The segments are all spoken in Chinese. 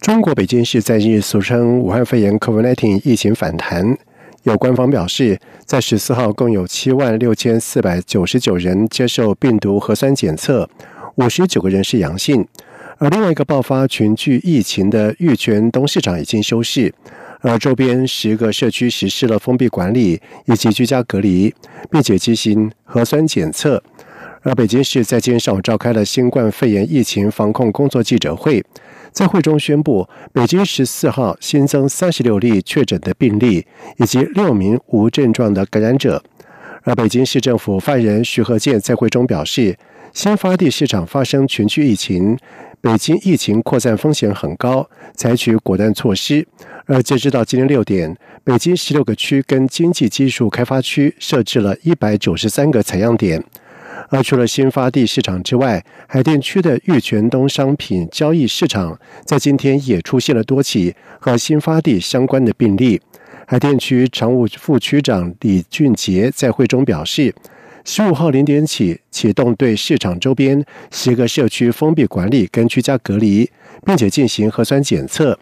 中国北京市在日俗称武汉肺炎 （COVID-19） 疫情反弹，有官方表示，在十四号共有七万六千四百九十九人接受病毒核酸检测，五十九个人是阳性。而另外一个爆发群聚疫情的玉泉东市场已经休市，而周边十个社区实施了封闭管理以及居家隔离，并且进行核酸检测。而北京市在今天上午召开了新冠肺炎疫情防控工作记者会，在会中宣布，北京十四号新增三十六例确诊的病例，以及六名无症状的感染者。而北京市政府发言人徐和建在会中表示，新发地市场发生群聚疫情，北京疫情扩散风险很高，采取果断措施。而截止到今天六点，北京十六个区跟经济技术开发区设置了一百九十三个采样点。而除了新发地市场之外，海淀区的玉泉东商品交易市场在今天也出现了多起和新发地相关的病例。海淀区常务副区长李俊杰在会中表示，十五号零点起启动对市场周边十个社区封闭管理跟居家隔离，并且进行核酸检测。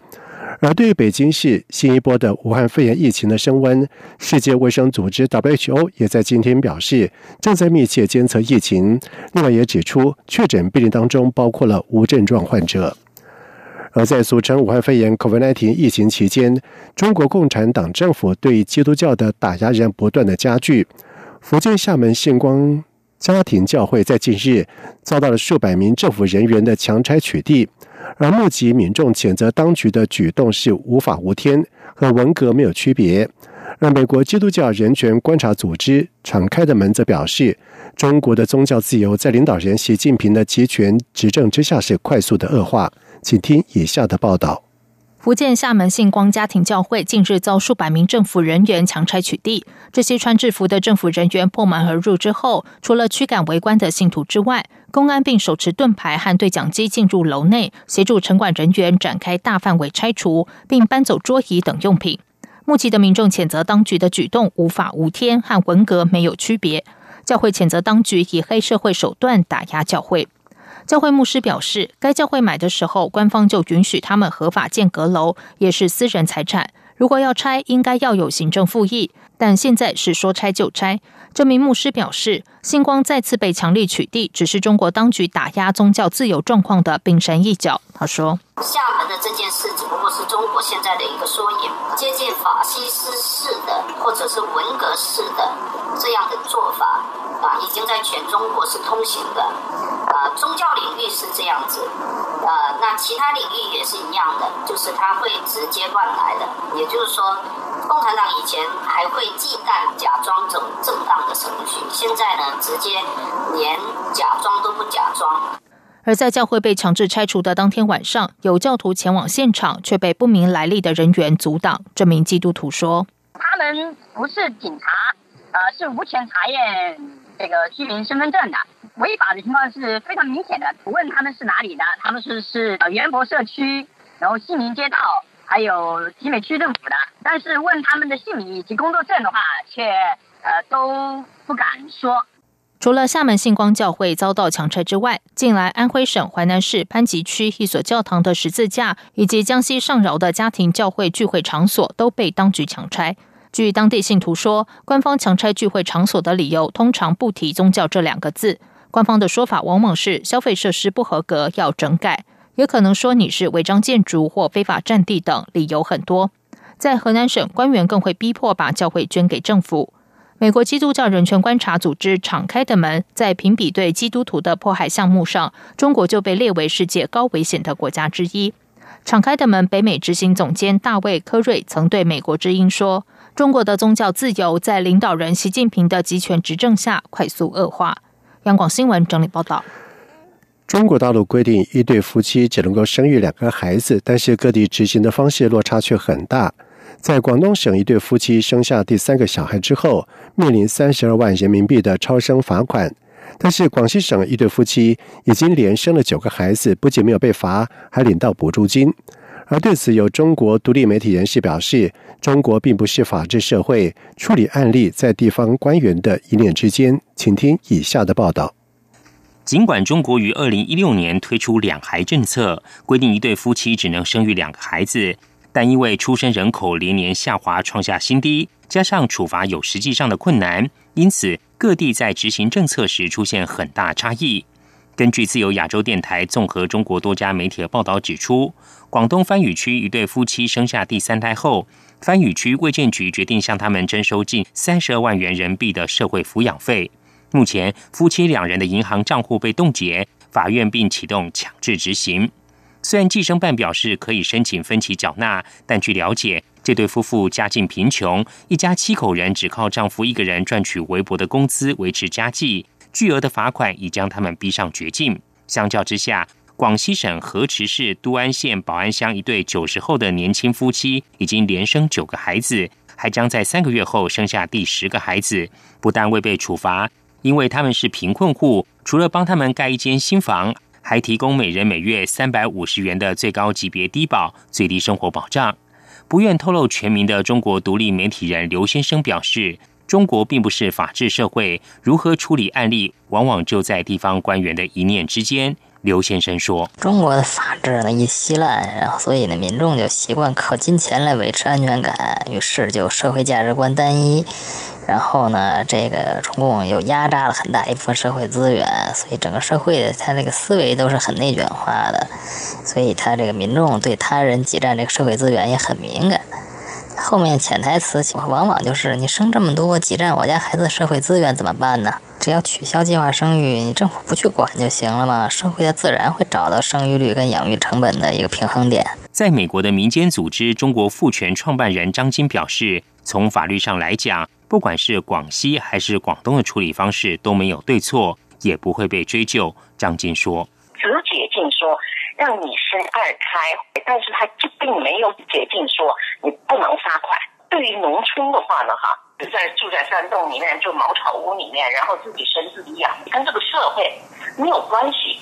而对于北京市新一波的武汉肺炎疫情的升温，世界卫生组织 WHO 也在今天表示，正在密切监测疫情。另外也指出，确诊病例当中包括了无症状患者。而在俗称武汉肺炎 （COVID-19） 疫情期间，中国共产党政府对基督教的打压仍然不断的加剧。福建厦门信光家庭教会在近日遭到了数百名政府人员的强拆取缔。而目击民众谴责当局的举动是无法无天，和文革没有区别。而美国基督教人权观察组织“敞开的门”则表示，中国的宗教自由在领导人习近平的集权执政之下是快速的恶化。请听以下的报道。福建厦门信光家庭教会近日遭数百名政府人员强拆取缔。这些穿制服的政府人员破门而入之后，除了驱赶围观的信徒之外，公安并手持盾牌和对讲机进入楼内，协助城管人员展开大范围拆除，并搬走桌椅等用品。目击的民众谴责当局的举动无法无天，和文革没有区别。教会谴责当局以黑社会手段打压教会。教会牧师表示，该教会买的时候，官方就允许他们合法建阁楼，也是私人财产。如果要拆，应该要有行政复议，但现在是说拆就拆。这名牧师表示，星光再次被强力取缔，只是中国当局打压宗教自由状况的冰山一角。他说：“厦门的这件事只不过是中国现在的一个缩影，接近法西斯式的或者是文革式的这样的做法啊，已经在全中国是通行的。啊，宗教领域是这样子，呃，那其他领域也是一样的，就是他会直接乱来的。也就是说，共产党以前还会忌惮假装走正当的程序，现在呢，直接连假装都不假装。而在教会被强制拆除的当天晚上，有教徒前往现场，却被不明来历的人员阻挡。这名基督徒说：“他们不是警察，呃，是无权查验这个居民身份证的。违法的情况是非常明显的。不问他们是哪里的，他们是是呃元博社区，然后信民街道，还有集美区政府的。但是问他们的姓名以及工作证的话，却呃都不敢说。”除了厦门信光教会遭到强拆之外，近来安徽省淮南市潘集区一所教堂的十字架，以及江西上饶的家庭教会聚会场所都被当局强拆。据当地信徒说，官方强拆聚会场所的理由通常不提宗教这两个字，官方的说法往往是消费设施不合格要整改，也可能说你是违章建筑或非法占地等，理由很多。在河南省，官员更会逼迫把教会捐给政府。美国基督教人权观察组织“敞开的门”在评比对基督徒的迫害项目上，中国就被列为世界高危险的国家之一。“敞开的门”北美执行总监大卫·科瑞曾对美国之音说：“中国的宗教自由在领导人习近平的集权执政下快速恶化。”央广新闻整理报道。中国大陆规定，一对夫妻只能够生育两个孩子，但是各地执行的方式落差却很大。在广东省，一对夫妻生下第三个小孩之后，面临三十二万人民币的超生罚款；但是广西省一对夫妻已经连生了九个孩子，不仅没有被罚，还领到补助金。而对此，有中国独立媒体人士表示：“中国并不是法治社会，处理案例在地方官员的一念之间。”请听以下的报道。尽管中国于二零一六年推出两孩政策，规定一对夫妻只能生育两个孩子，但因为出生人口连年下滑，创下新低，加上处罚有实际上的困难，因此各地在执行政策时出现很大差异。根据自由亚洲电台综合中国多家媒体的报道指出，广东番禺区一对夫妻生下第三胎后，番禺区卫健局决定向他们征收近三十二万元人民币的社会抚养费。目前，夫妻两人的银行账户被冻结，法院并启动强制执行。虽然计生办表示可以申请分期缴纳，但据了解，这对夫妇家境贫穷，一家七口人只靠丈夫一个人赚取微薄的工资维持家计，巨额的罚款已将他们逼上绝境。相较之下，广西省河池市都安县保安乡一对九十后的年轻夫妻已经连生九个孩子，还将在三个月后生下第十个孩子，不但未被处罚。因为他们是贫困户，除了帮他们盖一间新房，还提供每人每月三百五十元的最高级别低保、最低生活保障。不愿透露全名的中国独立媒体人刘先生表示：“中国并不是法治社会，如何处理案例，往往就在地方官员的一念之间。”刘先生说：“中国的法治呢一稀烂，然后所以呢民众就习惯靠金钱来维持安全感，于是就社会价值观单一。”然后呢，这个中共又压榨了很大一部分社会资源，所以整个社会的他这个思维都是很内卷化的，所以他这个民众对他人挤占这个社会资源也很敏感。后面潜台词往往就是你生这么多挤占我家孩子的社会资源怎么办呢？只要取消计划生育，你政府不去管就行了嘛，社会的自然会找到生育率跟养育成本的一个平衡点。在美国的民间组织中国妇权创办人张晶表示，从法律上来讲。不管是广西还是广东的处理方式都没有对错，也不会被追究。张金说：“只解禁说让你生二胎，但是他就并没有解禁说你不能罚款。对于农村的话呢，哈，在住在山洞里面，就茅草屋里面，然后自己生自己养，跟这个社会没有关系。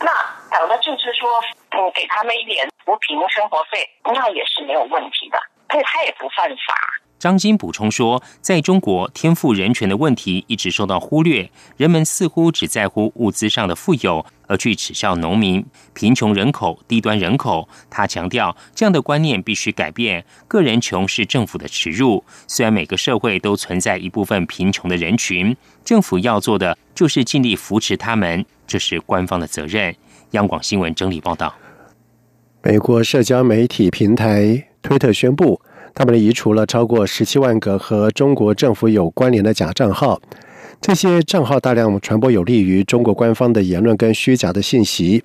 那党的政策说，嗯，给他们一点扶贫生活费，那也是没有问题的，而且他也不犯法。”张金补充说，在中国，天赋人权的问题一直受到忽略，人们似乎只在乎物资上的富有，而去耻笑农民、贫穷人口、低端人口。他强调，这样的观念必须改变。个人穷是政府的耻辱。虽然每个社会都存在一部分贫穷的人群，政府要做的就是尽力扶持他们，这是官方的责任。央广新闻整理报道。美国社交媒体平台推特宣布。他们移除了超过十七万个和中国政府有关联的假账号，这些账号大量传播有利于中国官方的言论跟虚假的信息。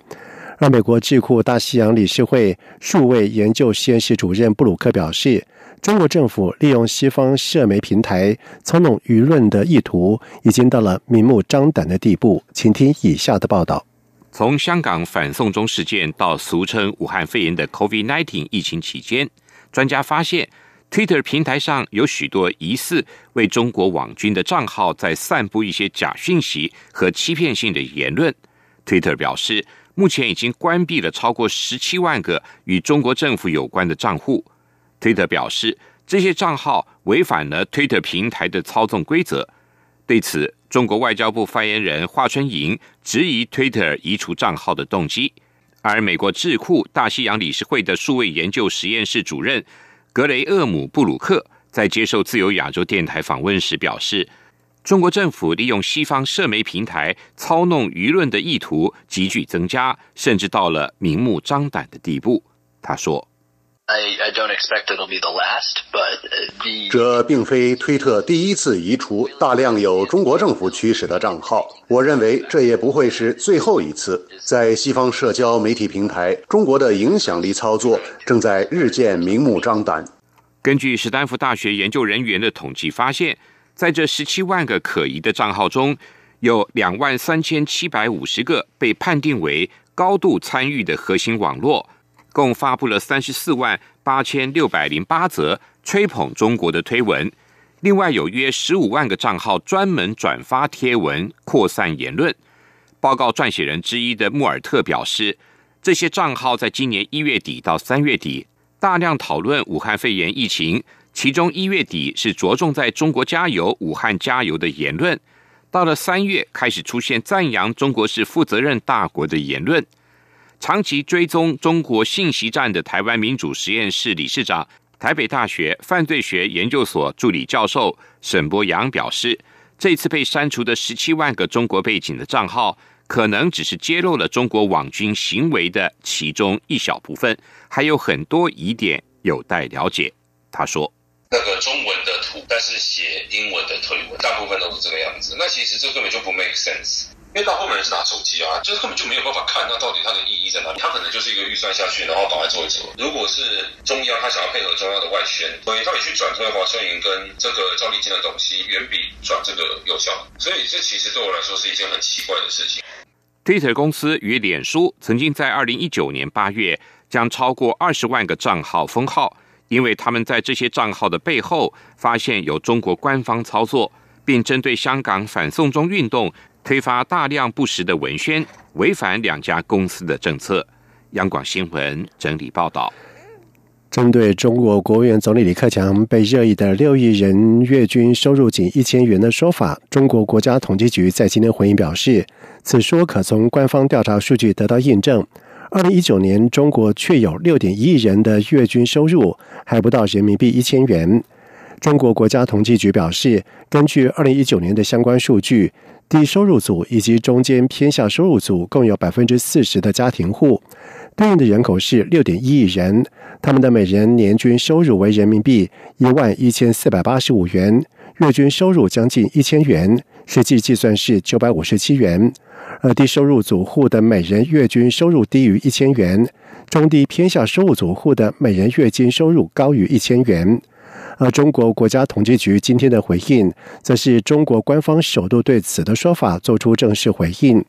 而美国智库大西洋理事会数位研究实验室主任布鲁克表示，中国政府利用西方社媒平台操弄舆论的意图，已经到了明目张胆的地步。请听以下的报道：从香港反送中事件到俗称武汉肺炎的 COVID-19 疫情期间，专家发现。Twitter 平台上有许多疑似为中国网军的账号在散布一些假讯息和欺骗性的言论。Twitter 表示，目前已经关闭了超过十七万个与中国政府有关的账户。Twitter 表示，这些账号违反了 Twitter 平台的操纵规则。对此，中国外交部发言人华春莹质疑 Twitter 移除账号的动机，而美国智库大西洋理事会的数位研究实验室主任。格雷厄姆·布鲁克在接受自由亚洲电台访问时表示，中国政府利用西方社媒平台操弄舆论的意图急剧增加，甚至到了明目张胆的地步。他说。这并非推特第一次移除大量有中国政府驱使的账号，我认为这也不会是最后一次。在西方社交媒体平台，中国的影响力操作正在日渐明目张胆。根据史丹福大学研究人员的统计发现，在这十七万个可疑的账号中，有两万三千七百五十个被判定为高度参与的核心网络，共发布了三十四万八千六百零八则吹捧中国的推文。另外有约十五万个账号专门转发贴文，扩散言论。报告撰写人之一的穆尔特表示，这些账号在今年一月底到三月底大量讨论武汉肺炎疫情，其中一月底是着重在中国加油、武汉加油的言论，到了三月开始出现赞扬中国是负责任大国的言论。长期追踪中国信息战的台湾民主实验室理事长。台北大学犯罪学研究所助理教授沈博阳表示，这次被删除的十七万个中国背景的账号，可能只是揭露了中国网军行为的其中一小部分，还有很多疑点有待了解。他说：“那个中文的图，但是写英文的推文，大部分都是这个样子。那其实这根本就不 make sense。”因为大部分人是拿手机啊，就是根本就没有办法看，那到底它的意义在哪里？它可能就是一个预算下去，然后把它做一做。如果是中央，他想要配合中央的外宣，所以到底去转推华春莹跟这个赵立坚的东西，远比转这个有效。所以这其实对我来说是一件很奇怪的事情。Twitter 公司与脸书曾经在二零一九年八月将超过二十万个账号封号，因为他们在这些账号的背后发现有中国官方操作，并针对香港反送中运动。推发大量不实的文宣，违反两家公司的政策。央广新闻整理报道：针对中国国务院总理李克强被热议的六亿人月均收入仅一千元的说法，中国国家统计局在今天回应表示，此说可从官方调查数据得到印证。二零一九年，中国确有六点一亿人的月均收入还不到人民币一千元。中国国家统计局表示，根据二零一九年的相关数据。低收入组以及中间偏下收入组共有百分之四十的家庭户，对应的人口是六点一亿人，他们的每人年均收入为人民币一万一千四百八十五元，月均收入将近一千元，实际计算是九百五十七元。而低收入组户的每人月均收入低于一千元，中低偏下收入组户的每人月均收入高于一千元。而中国国家统计局今天的回应，则是中国官方首度对此的说法做出正式回应。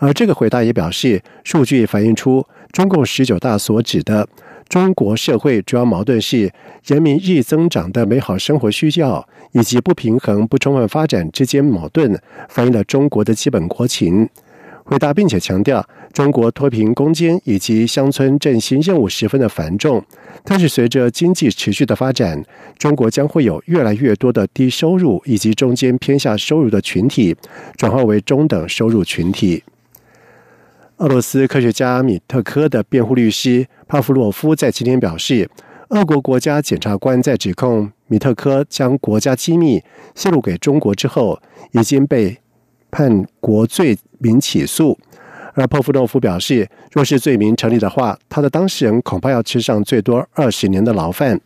而这个回答也表示，数据反映出中共十九大所指的中国社会主要矛盾是人民日益增长的美好生活需要以及不平衡不充分发展之间矛盾，反映了中国的基本国情。回答，并且强调，中国脱贫攻坚以及乡村振兴任务十分的繁重，但是随着经济持续的发展，中国将会有越来越多的低收入以及中间偏下收入的群体转化为中等收入群体。俄罗斯科学家米特科的辩护律师帕夫洛夫在今天表示，俄国国家检察官在指控米特科将国家机密泄露给中国之后，已经被。判国罪名起诉，而波夫诺夫表示，若是罪名成立的话，他的当事人恐怕要吃上最多二十年的牢饭。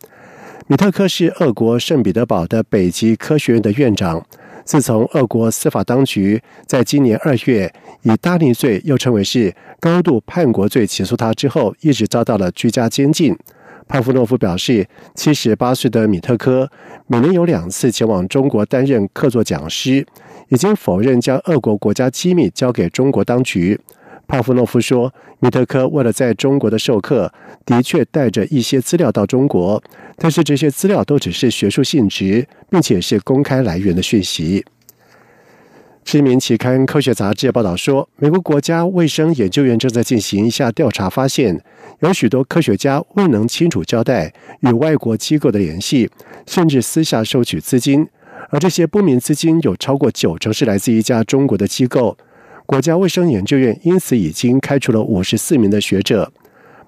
米特科是俄国圣彼得堡的北极科学院的院长，自从俄国司法当局在今年二月以大逆罪，又称为是高度叛国罪起诉他之后，一直遭到了居家监禁。帕夫诺夫表示，七十八岁的米特科每年有两次前往中国担任客座讲师。已经否认将俄国国家机密交给中国当局。帕夫诺夫说，米特科为了在中国的授课，的确带着一些资料到中国，但是这些资料都只是学术性质，并且是公开来源的讯息。知名期刊《科学杂志》报道说，美国国家卫生研究院正在进行一下调查，发现有许多科学家未能清楚交代与外国机构的联系，甚至私下收取资金。而这些不明资金有超过九成是来自一家中国的机构，国家卫生研究院因此已经开除了五十四名的学者。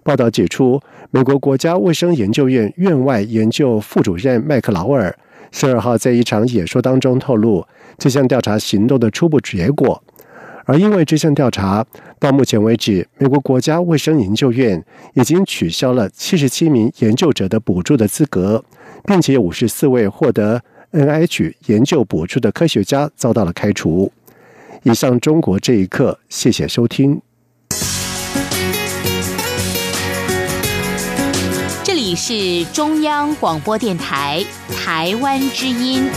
报道指出，美国国家卫生研究院院外研究副主任麦克劳尔十二号在一场演说当中透露这项调查行动的初步结果。而因为这项调查到目前为止，美国国家卫生研究院已经取消了七十七名研究者的补助的资格，并且五十四位获得。NIH 研究补助的科学家遭到了开除。以上中国这一刻，谢谢收听。这里是中央广播电台台湾之音。